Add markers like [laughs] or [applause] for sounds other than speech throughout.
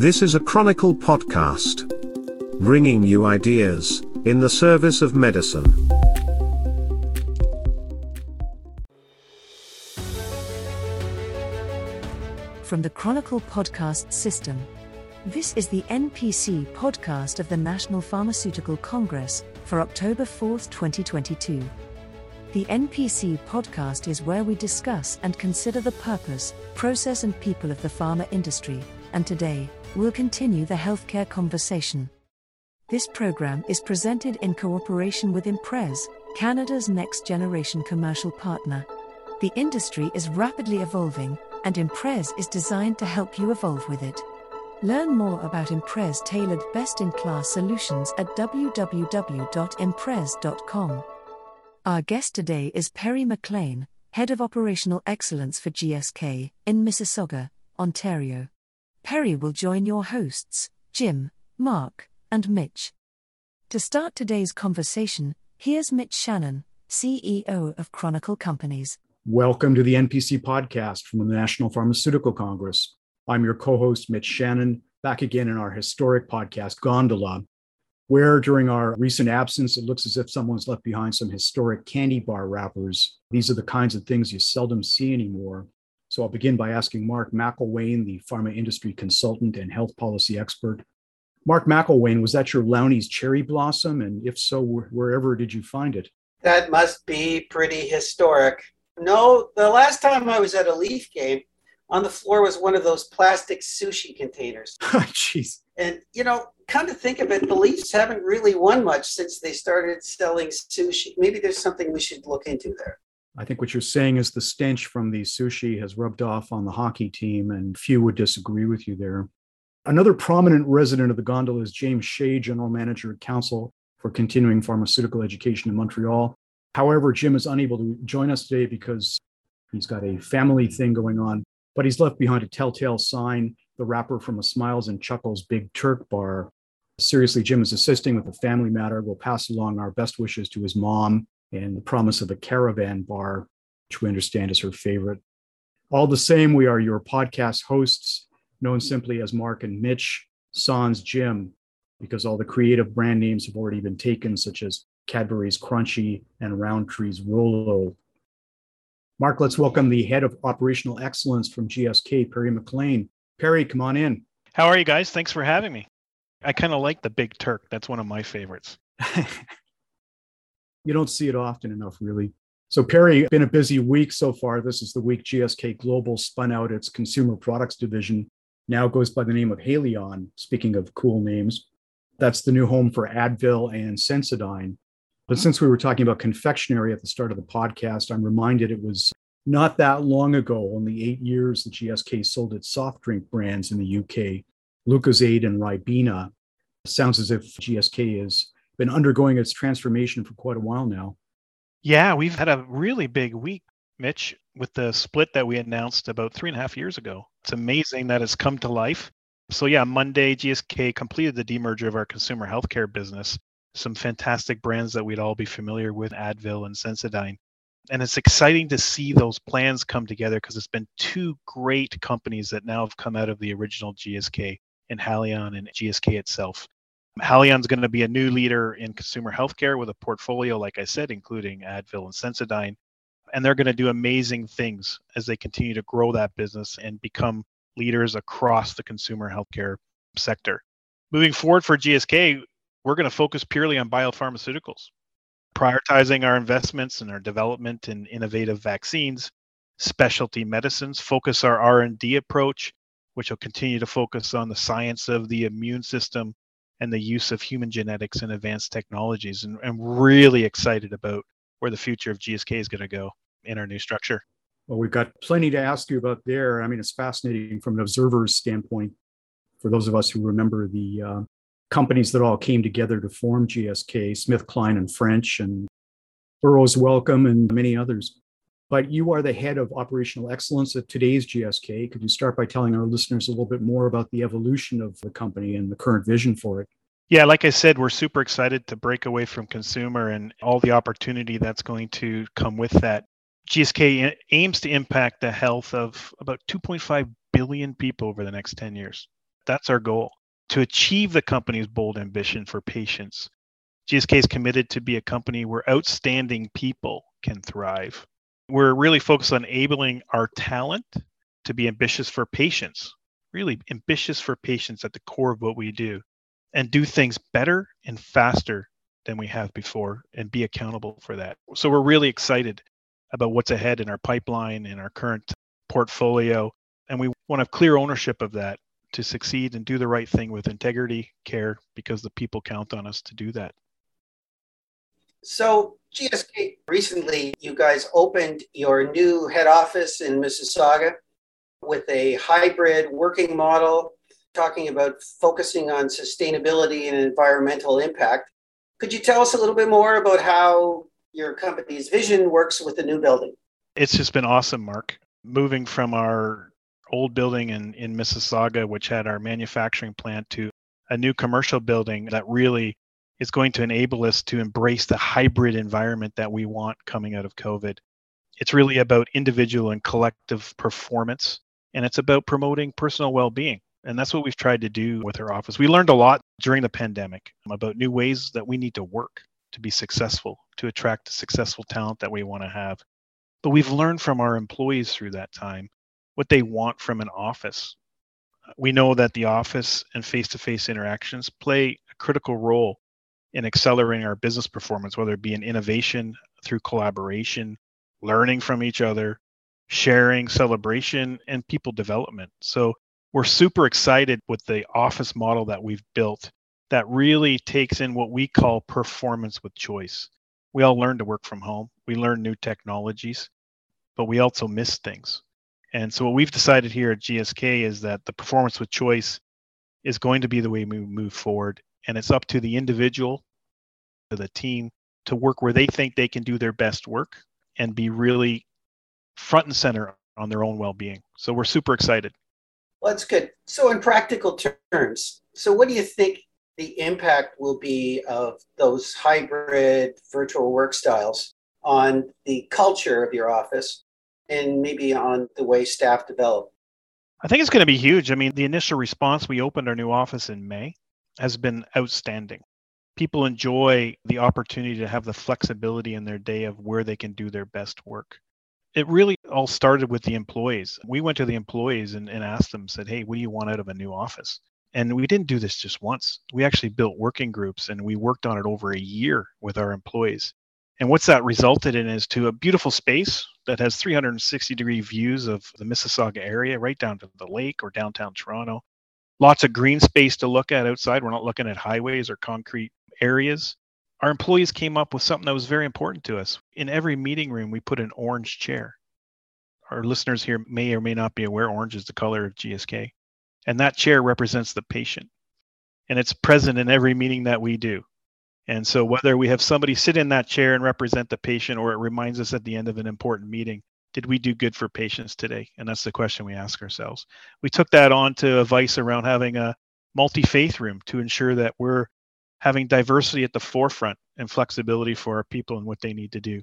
This is a Chronicle podcast, bringing you ideas in the service of medicine. From the Chronicle podcast system. This is the NPC podcast of the National Pharmaceutical Congress for October 4th, 2022. The NPC podcast is where we discuss and consider the purpose, process, and people of the pharma industry, and today, we'll continue the healthcare conversation. This program is presented in cooperation with Imprez, Canada's next generation commercial partner. The industry is rapidly evolving, and Imprez is designed to help you evolve with it. Learn more about Imprez tailored best in class solutions at www.imprez.com. Our guest today is Perry McLean, Head of Operational Excellence for GSK in Mississauga, Ontario. Perry will join your hosts, Jim, Mark, and Mitch. To start today's conversation, here's Mitch Shannon, CEO of Chronicle Companies. Welcome to the NPC podcast from the National Pharmaceutical Congress. I'm your co host, Mitch Shannon, back again in our historic podcast, Gondola, where during our recent absence, it looks as if someone's left behind some historic candy bar wrappers. These are the kinds of things you seldom see anymore. So I'll begin by asking Mark McIlwain, the pharma industry consultant and health policy expert. Mark McIlwain, was that your Lowney's cherry blossom? And if so, wherever did you find it? That must be pretty historic. No, the last time I was at a Leaf game, on the floor was one of those plastic sushi containers. [laughs] Jeez. and, you know, kind of think of it, the Leafs haven't really won much since they started selling sushi. Maybe there's something we should look into there. I think what you're saying is the stench from the sushi has rubbed off on the hockey team, and few would disagree with you there. Another prominent resident of the gondola is James Shea, General Manager at Council for Continuing Pharmaceutical Education in Montreal. However, Jim is unable to join us today because he's got a family thing going on, but he's left behind a telltale sign, the wrapper from a Smiles and Chuckles Big Turk bar. Seriously, Jim is assisting with a family matter. We'll pass along our best wishes to his mom and the promise of a caravan bar, which we understand is her favorite. All the same, we are your podcast hosts, known simply as Mark and Mitch, Sans Jim, because all the creative brand names have already been taken, such as Cadbury's Crunchie and Rowntree's Rolo. Mark, let's welcome the head of operational excellence from GSK, Perry McLean. Perry, come on in. How are you guys? Thanks for having me. I kind of like the Big Turk. That's one of my favorites. [laughs] you don't see it often enough, really. So, Perry, been a busy week so far. This is the week GSK Global spun out its consumer products division. Now goes by the name of Haleon. Speaking of cool names, that's the new home for Advil and Sensodyne. But since we were talking about confectionery at the start of the podcast, I'm reminded it was not that long ago, only eight years, that GSK sold its soft drink brands in the UK, Lucozade and Ribena. Sounds as if GSK has been undergoing its transformation for quite a while now. Yeah, we've had a really big week, Mitch, with the split that we announced about three and a half years ago. It's amazing that it's come to life. So, yeah, Monday, GSK completed the demerger of our consumer healthcare business. Some fantastic brands that we'd all be familiar with, Advil and Sensodyne. And it's exciting to see those plans come together because it's been two great companies that now have come out of the original GSK and Haleon and GSK itself. Haleon's going to be a new leader in consumer healthcare with a portfolio, like I said, including Advil and Sensodyne. And they're going to do amazing things as they continue to grow that business and become leaders across the consumer healthcare sector. Moving forward for GSK, we're going to focus purely on biopharmaceuticals, prioritizing our investments and our development in innovative vaccines, specialty medicines, focus our R&D approach, which will continue to focus on the science of the immune system and the use of human genetics and advanced technologies. And I'm really excited about where the future of GSK is going to go in our new structure. Well, we've got plenty to ask you about there. I mean, it's fascinating from an observer's standpoint. For those of us who remember the uh, companies that all came together to form GSK, Smith, Kline, and French, and Burroughs Wellcome, and many others. But you are the head of operational excellence at today's GSK. Could you start by telling our listeners a little bit more about the evolution of the company and the current vision for it? Yeah, like I said, we're super excited to break away from consumer and all the opportunity that's going to come with that. GSK aims to impact the health of about 2.5 billion people over the next 10 years. That's our goal. To achieve the company's bold ambition for patients, GSK is committed to be a company where outstanding people can thrive. We're really focused on enabling our talent to be ambitious for patients, really ambitious for patients at the core of what we do, and do things better and faster than we have before and be accountable for that. So we're really excited about what's ahead in our pipeline, in our current portfolio, and we want to have clear ownership of that to succeed and do the right thing with integrity, care, because the people count on us to do that. So, GSK recently, you guys opened your new head office in Mississauga with a hybrid working model, talking about focusing on sustainability and environmental impact. Could you tell us a little bit more about how your company's vision works with the new building? It's just been awesome, Mark. Moving from our old building in, in Mississauga, which had our manufacturing plant, to a new commercial building that really is going to enable us to embrace the hybrid environment that we want coming out of COVID. It's really about individual and collective performance, and it's about promoting personal well being. And that's what we've tried to do with our office. We learned a lot during the pandemic about new ways that we need to work to be successful, to attract successful talent that we want to have. But we've learned from our employees through that time what they want from an office. We know that the office and face to face interactions play a critical role in accelerating our business performance, whether it be in innovation through collaboration, learning from each other, sharing, celebration, and people development. So we're super excited with the office model that we've built that really takes in what we call performance with choice. We all learn to work from home, we learn new technologies, but we also miss things. And so, what we've decided here at GSK is that the performance with choice is going to be the way we move forward. And it's up to the individual, to the team, to work where they think they can do their best work and be really front and center on their own well being. So, we're super excited. Well, that's good. So, in practical terms, so what do you think the impact will be of those hybrid virtual work styles on the culture of your office and maybe on the way staff develop? I think it's going to be huge. I mean, the initial response, we opened our new office in May, has been outstanding. People enjoy the opportunity to have the flexibility in their day of where they can do their best work it really all started with the employees. We went to the employees and, and asked them, said, hey, what do you want out of a new office? And we didn't do this just once. We actually built working groups and we worked on it over a year with our employees. And what's that resulted in is to a beautiful space that has 360 degree views of the Mississauga area, right down to the lake or downtown Toronto. Lots of green space to look at outside. We're not looking at highways or concrete areas our employees came up with something that was very important to us. In every meeting room, we put an orange chair. Our listeners here may or may not be aware orange is the color of GSK. And that chair represents the patient. And it's present in every meeting that we do. And so, whether we have somebody sit in that chair and represent the patient, or it reminds us at the end of an important meeting, did we do good for patients today? And that's the question we ask ourselves. We took that on to advice around having a multi faith room to ensure that we're having diversity at the forefront and flexibility for our people and what they need to do.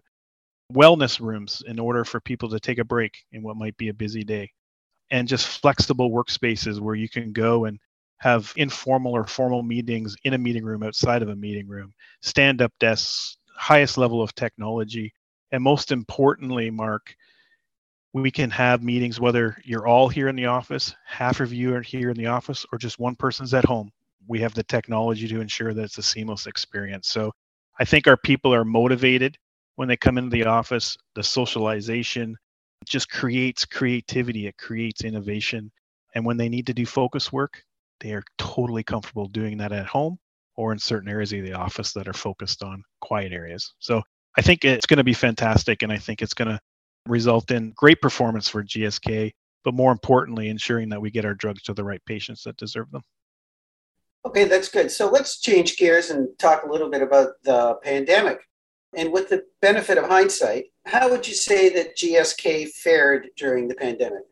Wellness rooms in order for people to take a break in what might be a busy day. And just flexible workspaces where you can go and have informal or formal meetings in a meeting room outside of a meeting room, stand up desks, highest level of technology. And most importantly, Mark, we can have meetings whether you're all here in the office, half of you are here in the office, or just one person's at home we have the technology to ensure that it's a seamless experience. So I think our people are motivated when they come into the office. The socialization just creates creativity, it creates innovation. And when they need to do focus work, they are totally comfortable doing that at home or in certain areas of the office that are focused on quiet areas. So I think it's going to be fantastic. And I think it's going to result in great performance for GSK, but more importantly, ensuring that we get our drugs to the right patients that deserve them. Okay, that's good. So let's change gears and talk a little bit about the pandemic. And with the benefit of hindsight, how would you say that GSK fared during the pandemic?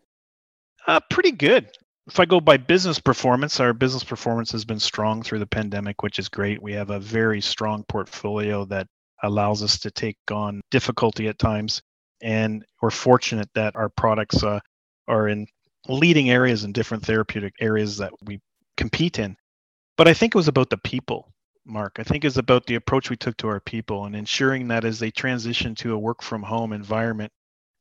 Uh, pretty good. If I go by business performance, our business performance has been strong through the pandemic, which is great. We have a very strong portfolio that allows us to take on difficulty at times. And we're fortunate that our products uh, are in leading areas in different therapeutic areas that we compete in. But I think it was about the people, Mark. I think it's about the approach we took to our people and ensuring that as they transition to a work from home environment,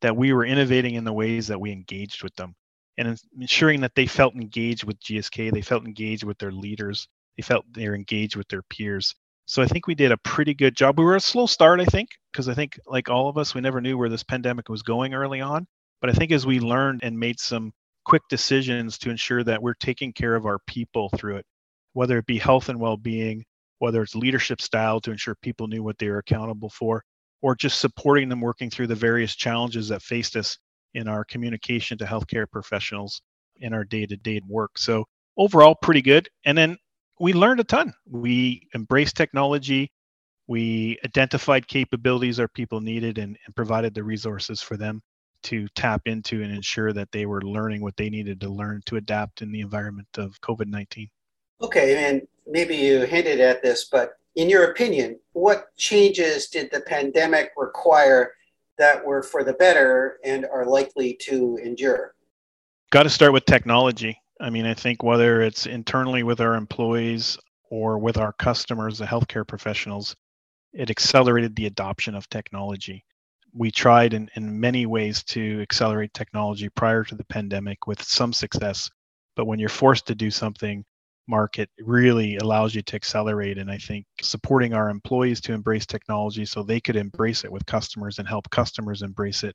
that we were innovating in the ways that we engaged with them and ensuring that they felt engaged with GSK, they felt engaged with their leaders, they felt they're engaged with their peers. So I think we did a pretty good job. We were a slow start, I think, because I think like all of us, we never knew where this pandemic was going early on. But I think as we learned and made some quick decisions to ensure that we're taking care of our people through it, whether it be health and well-being, whether it's leadership style to ensure people knew what they were accountable for, or just supporting them working through the various challenges that faced us in our communication to healthcare professionals in our day-to-day work. So overall, pretty good. And then we learned a ton. We embraced technology. We identified capabilities our people needed and, and provided the resources for them to tap into and ensure that they were learning what they needed to learn to adapt in the environment of COVID 19. Okay, and maybe you hinted at this, but in your opinion, what changes did the pandemic require that were for the better and are likely to endure? Got to start with technology. I mean, I think whether it's internally with our employees or with our customers, the healthcare professionals, it accelerated the adoption of technology. We tried in, in many ways to accelerate technology prior to the pandemic with some success. But when you're forced to do something, market really allows you to accelerate. And I think supporting our employees to embrace technology so they could embrace it with customers and help customers embrace it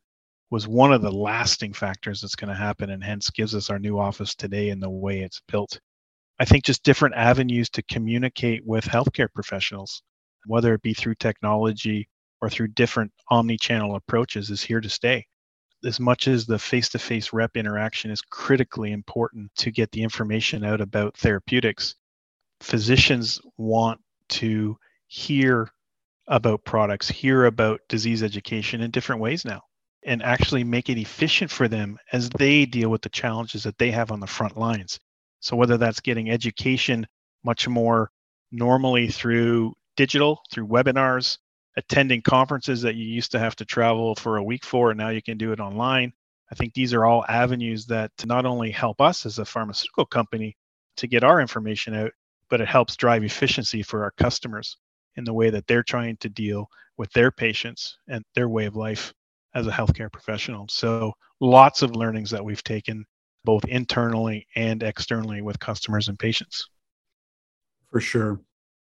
was one of the lasting factors that's going to happen and hence gives us our new office today and the way it's built. I think just different avenues to communicate with healthcare professionals, whether it be through technology or through different omni channel approaches, is here to stay as much as the face to face rep interaction is critically important to get the information out about therapeutics, physicians want to hear about products, hear about disease education in different ways now, and actually make it efficient for them as they deal with the challenges that they have on the front lines. So, whether that's getting education much more normally through digital, through webinars, attending conferences that you used to have to travel for a week for, and now you can do it online. I think these are all avenues that not only help us as a pharmaceutical company to get our information out, but it helps drive efficiency for our customers in the way that they're trying to deal with their patients and their way of life as a healthcare professional. So, lots of learnings that we've taken both internally and externally with customers and patients. For sure.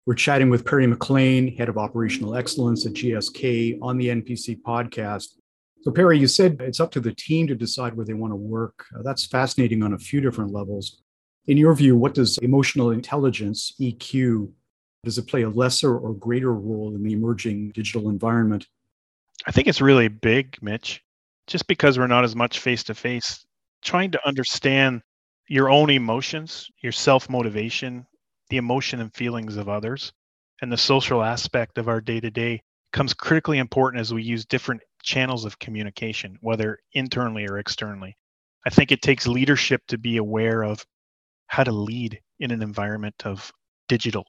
We're chatting with Perry McLean, Head of Operational Excellence at GSK, on the NPC podcast. So, Perry, you said it's up to the team to decide where they want to work. Uh, that's fascinating on a few different levels. In your view, what does emotional intelligence, EQ, does it play a lesser or greater role in the emerging digital environment? I think it's really big, Mitch. Just because we're not as much face to face, trying to understand your own emotions, your self motivation, the emotion and feelings of others and the social aspect of our day to day comes critically important as we use different channels of communication, whether internally or externally. I think it takes leadership to be aware of how to lead in an environment of digital,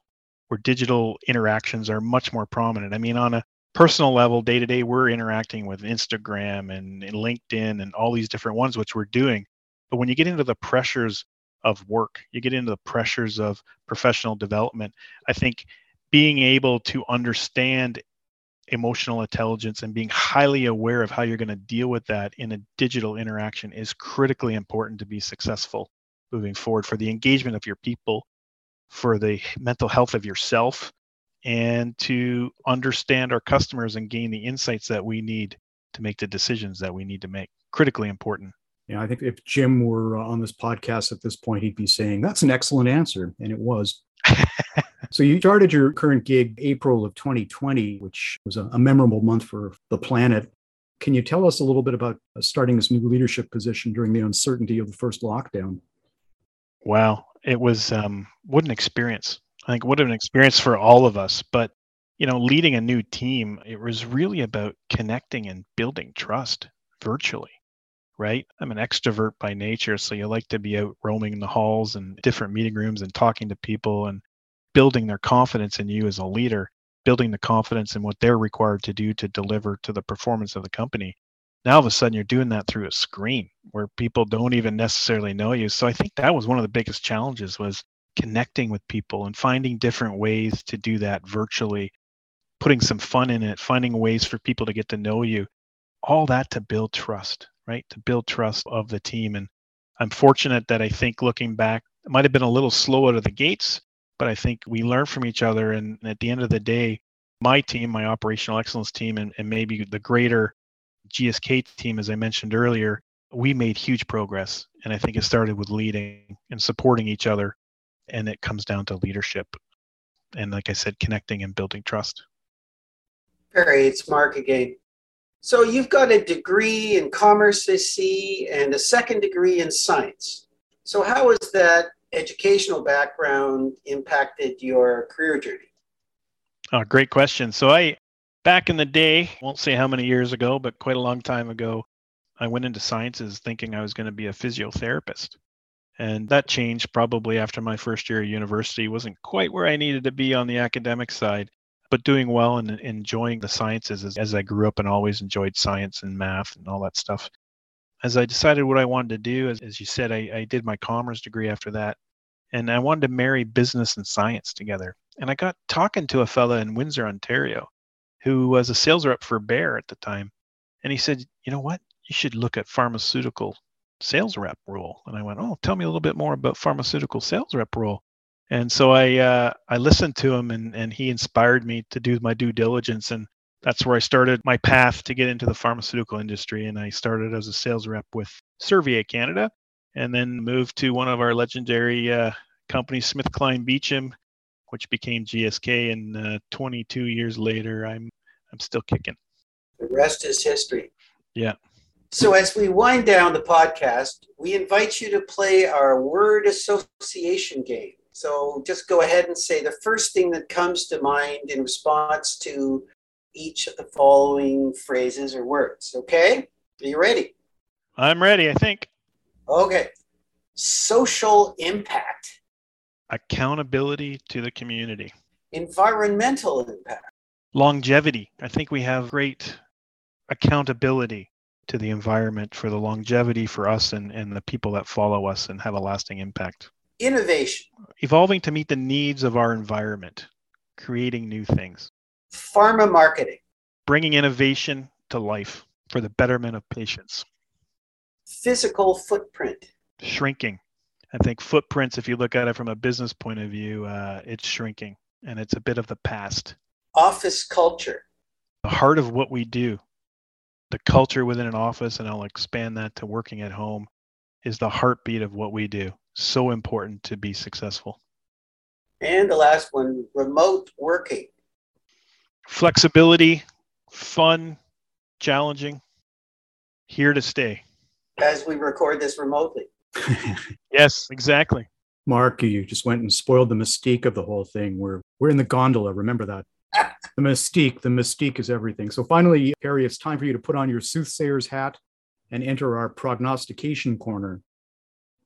where digital interactions are much more prominent. I mean, on a personal level, day to day, we're interacting with Instagram and, and LinkedIn and all these different ones, which we're doing. But when you get into the pressures of work. You get into the pressures of professional development. I think being able to understand emotional intelligence and being highly aware of how you're going to deal with that in a digital interaction is critically important to be successful moving forward for the engagement of your people, for the mental health of yourself, and to understand our customers and gain the insights that we need to make the decisions that we need to make. Critically important. Yeah, I think if Jim were uh, on this podcast at this point, he'd be saying, that's an excellent answer. And it was. [laughs] so you started your current gig April of 2020, which was a, a, memorable month for the planet. Can you tell us a little bit about uh, starting this new leadership position during the uncertainty of the first lockdown? Wow, it was um, what an experience. I think what an experience for all of us. But you know, leading a new team, it was really about connecting and building trust virtually right? I'm an extrovert by nature, so you like to be out roaming the halls and different meeting rooms and talking to people and building their confidence in you as a leader, building the confidence in what they're required to do to deliver to the performance of the company. Now all of a sudden you're doing that through a screen where people don't even necessarily know you. So I think that was one of the biggest challenges was connecting with people and finding different ways to do that virtually, putting some fun in it, finding ways for people to get to know you, all that to build trust, right? To build trust of the team. And I'm fortunate that I think looking back, it might have been a little slow out of the gates, but I think we learn from each other. And at the end of the day, my team, my operational excellence team, and, and maybe the greater GSK team, as I mentioned earlier, we made huge progress. And I think it started with leading and supporting each other. And it comes down to leadership. And like I said, connecting and building trust. Perry, it's Mark again. So you've got a degree in commerce, I see, and a second degree in science. So how has that educational background impacted your career journey? Oh, great question. So I, back in the day, won't say how many years ago, but quite a long time ago, I went into sciences thinking I was going to be a physiotherapist. And that changed probably after my first year of university. wasn't quite where I needed to be on the academic side, but doing well and enjoying the sciences as, as I grew up and always enjoyed science and math and all that stuff. As I decided what I wanted to do, as, as you said, I, I did my commerce degree after that. And I wanted to marry business and science together. And I got talking to a fella in Windsor, Ontario, who was a sales rep for Bayer at the time. And he said, You know what? you should look at pharmaceutical sales rep role. And I went, oh, tell me a little bit more about pharmaceutical sales rep role. And so I uh, I listened to him, and and he inspired me to do my due diligence, and that's where I started my path to get into the pharmaceutical industry. And I started as a sales rep with Servier Canada, and then moved to one of our legendary uh, companies, SmithKline Beecham, which became GSK. And uh, 22 years later, I'm I'm still kicking. The rest is history. Yeah. So, as we wind down the podcast, we invite you to play our word association game. So, just go ahead and say the first thing that comes to mind in response to each of the following phrases or words. Okay? Are you ready? I'm ready, I think. Okay. Social impact, Accountability to the community, environmental impact, longevity. I think we have great accountability to the environment for the longevity for us and, and the people that follow us and have a lasting impact. Innovation, Evolving to meet the needs of our environment, creating new things, pharma marketing, bringing innovation to life for the betterment of patients, physical footprint, shrinking. I think footprints, if you look at it from a business point of view, uh, it's shrinking and it's a bit of the past. office culture, The heart of what we do, the culture within an office, and I'll expand that to working at home, is the heartbeat of what we do. So important to be successful. and the last one, remote working. Flexibility, fun, challenging, here to stay. As we record this remotely. [laughs] Yes, exactly. Mark, you just went and spoiled the mystique of the whole thing. We're we're in the gondola. Remember that. [laughs] The mystique, the mystique is everything. So finally, Harry, it's time for you to put on your soothsayer's hat and enter our prognostication corner.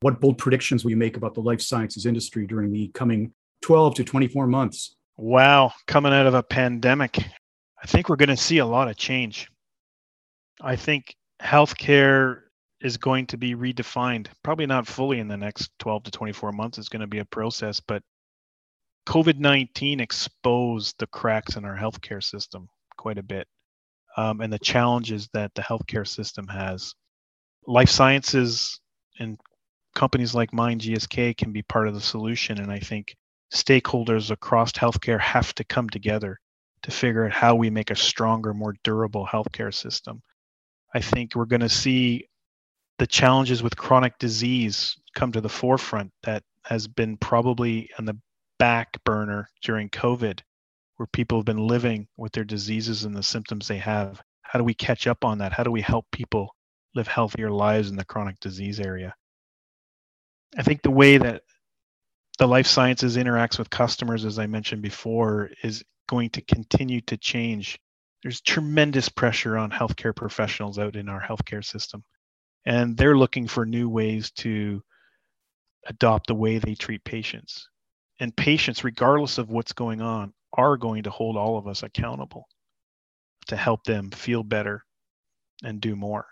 What bold predictions will you make about the life sciences industry during the coming 12 to 24 months? Wow, coming out of a pandemic, I think we're going to see a lot of change. I think healthcare is going to be redefined, probably not fully in the next 12 to 24 months. It's going to be a process, but COVID 19 exposed the cracks in our healthcare system quite a bit um, and the challenges that the healthcare system has. Life sciences and companies like mine, GSK, can be part of the solution. And I think stakeholders across healthcare have to come together to figure out how we make a stronger, more durable healthcare system. I think we're going to see the challenges with chronic disease come to the forefront that has been probably on the back burner during COVID, where people have been living with their diseases and the symptoms they have. How do we catch up on that? How do we help people live healthier lives in the chronic disease area? I think the way that the life sciences interacts with customers, as I mentioned before, is going to continue to change. There's tremendous pressure on healthcare professionals out in our healthcare system, and they're looking for new ways to adopt the way they treat patients. And patients, regardless of what's going on, are going to hold all of us accountable to help them feel better and do more.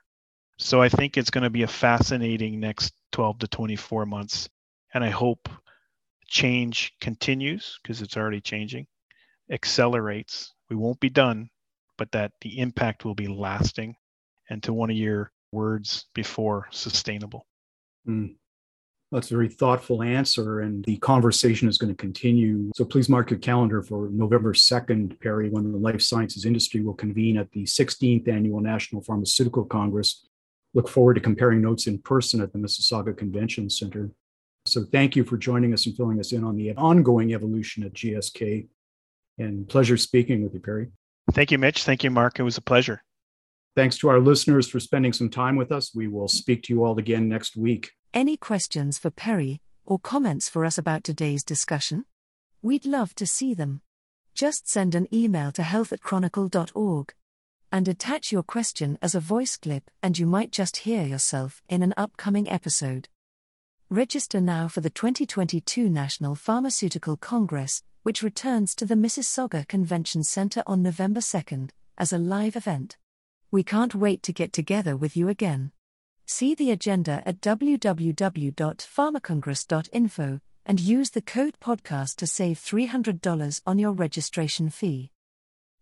So I think it's going to be a fascinating next 12 to 24 months. And I hope change continues, because it's already changing, accelerates. We won't be done, but that the impact will be lasting. And to one of your words before, sustainable. Mm. That's a very thoughtful answer, and the conversation is going to continue. So please mark your calendar for November 2nd, Perry, when the life sciences industry will convene at the 16th Annual National Pharmaceutical Congress. Look forward to comparing notes in person at the Mississauga Convention Center. So thank you for joining us and filling us in on the ongoing evolution at GSK. And pleasure speaking with you, Perry. Thank you, Mitch. Thank you, Mark. It was a pleasure. Thanks to our listeners for spending some time with us. We will speak to you all again next week. Any questions for Perry or comments for us about today's discussion? We'd love to see them. Just send an email to health at chronicle.org and attach your question as a voice clip, and you might just hear yourself in an upcoming episode. Register now for the 2022 National Pharmaceutical Congress, which returns to the Mississauga Convention Center on November 2nd as a live event. We can't wait to get together with you again. See the agenda at www.pharmacongress.info and use the code podcast to save $300 on your registration fee.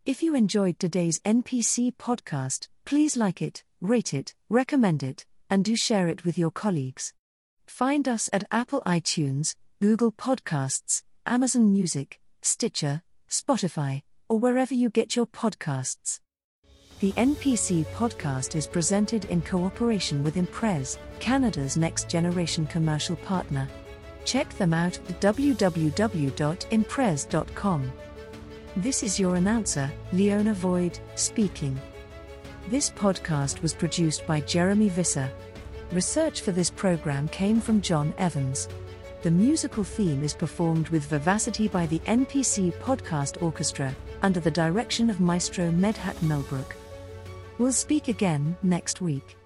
If you enjoyed today's NPC podcast, please like it, rate it, recommend it, and do share it with your colleagues. Find us at Apple iTunes, Google Podcasts, Amazon Music, Stitcher, Spotify, or wherever you get your podcasts. The NPC podcast is presented in cooperation with Imprez, Canada's next generation commercial partner. Check them out at www.imprez.com. This is your announcer, Leona Void, speaking. This podcast was produced by Jeremy Visser. Research for this program came from John Evans. The musical theme is performed with vivacity by the NPC Podcast Orchestra, under the direction of Maestro Medhat Melbrook. We'll speak again next week.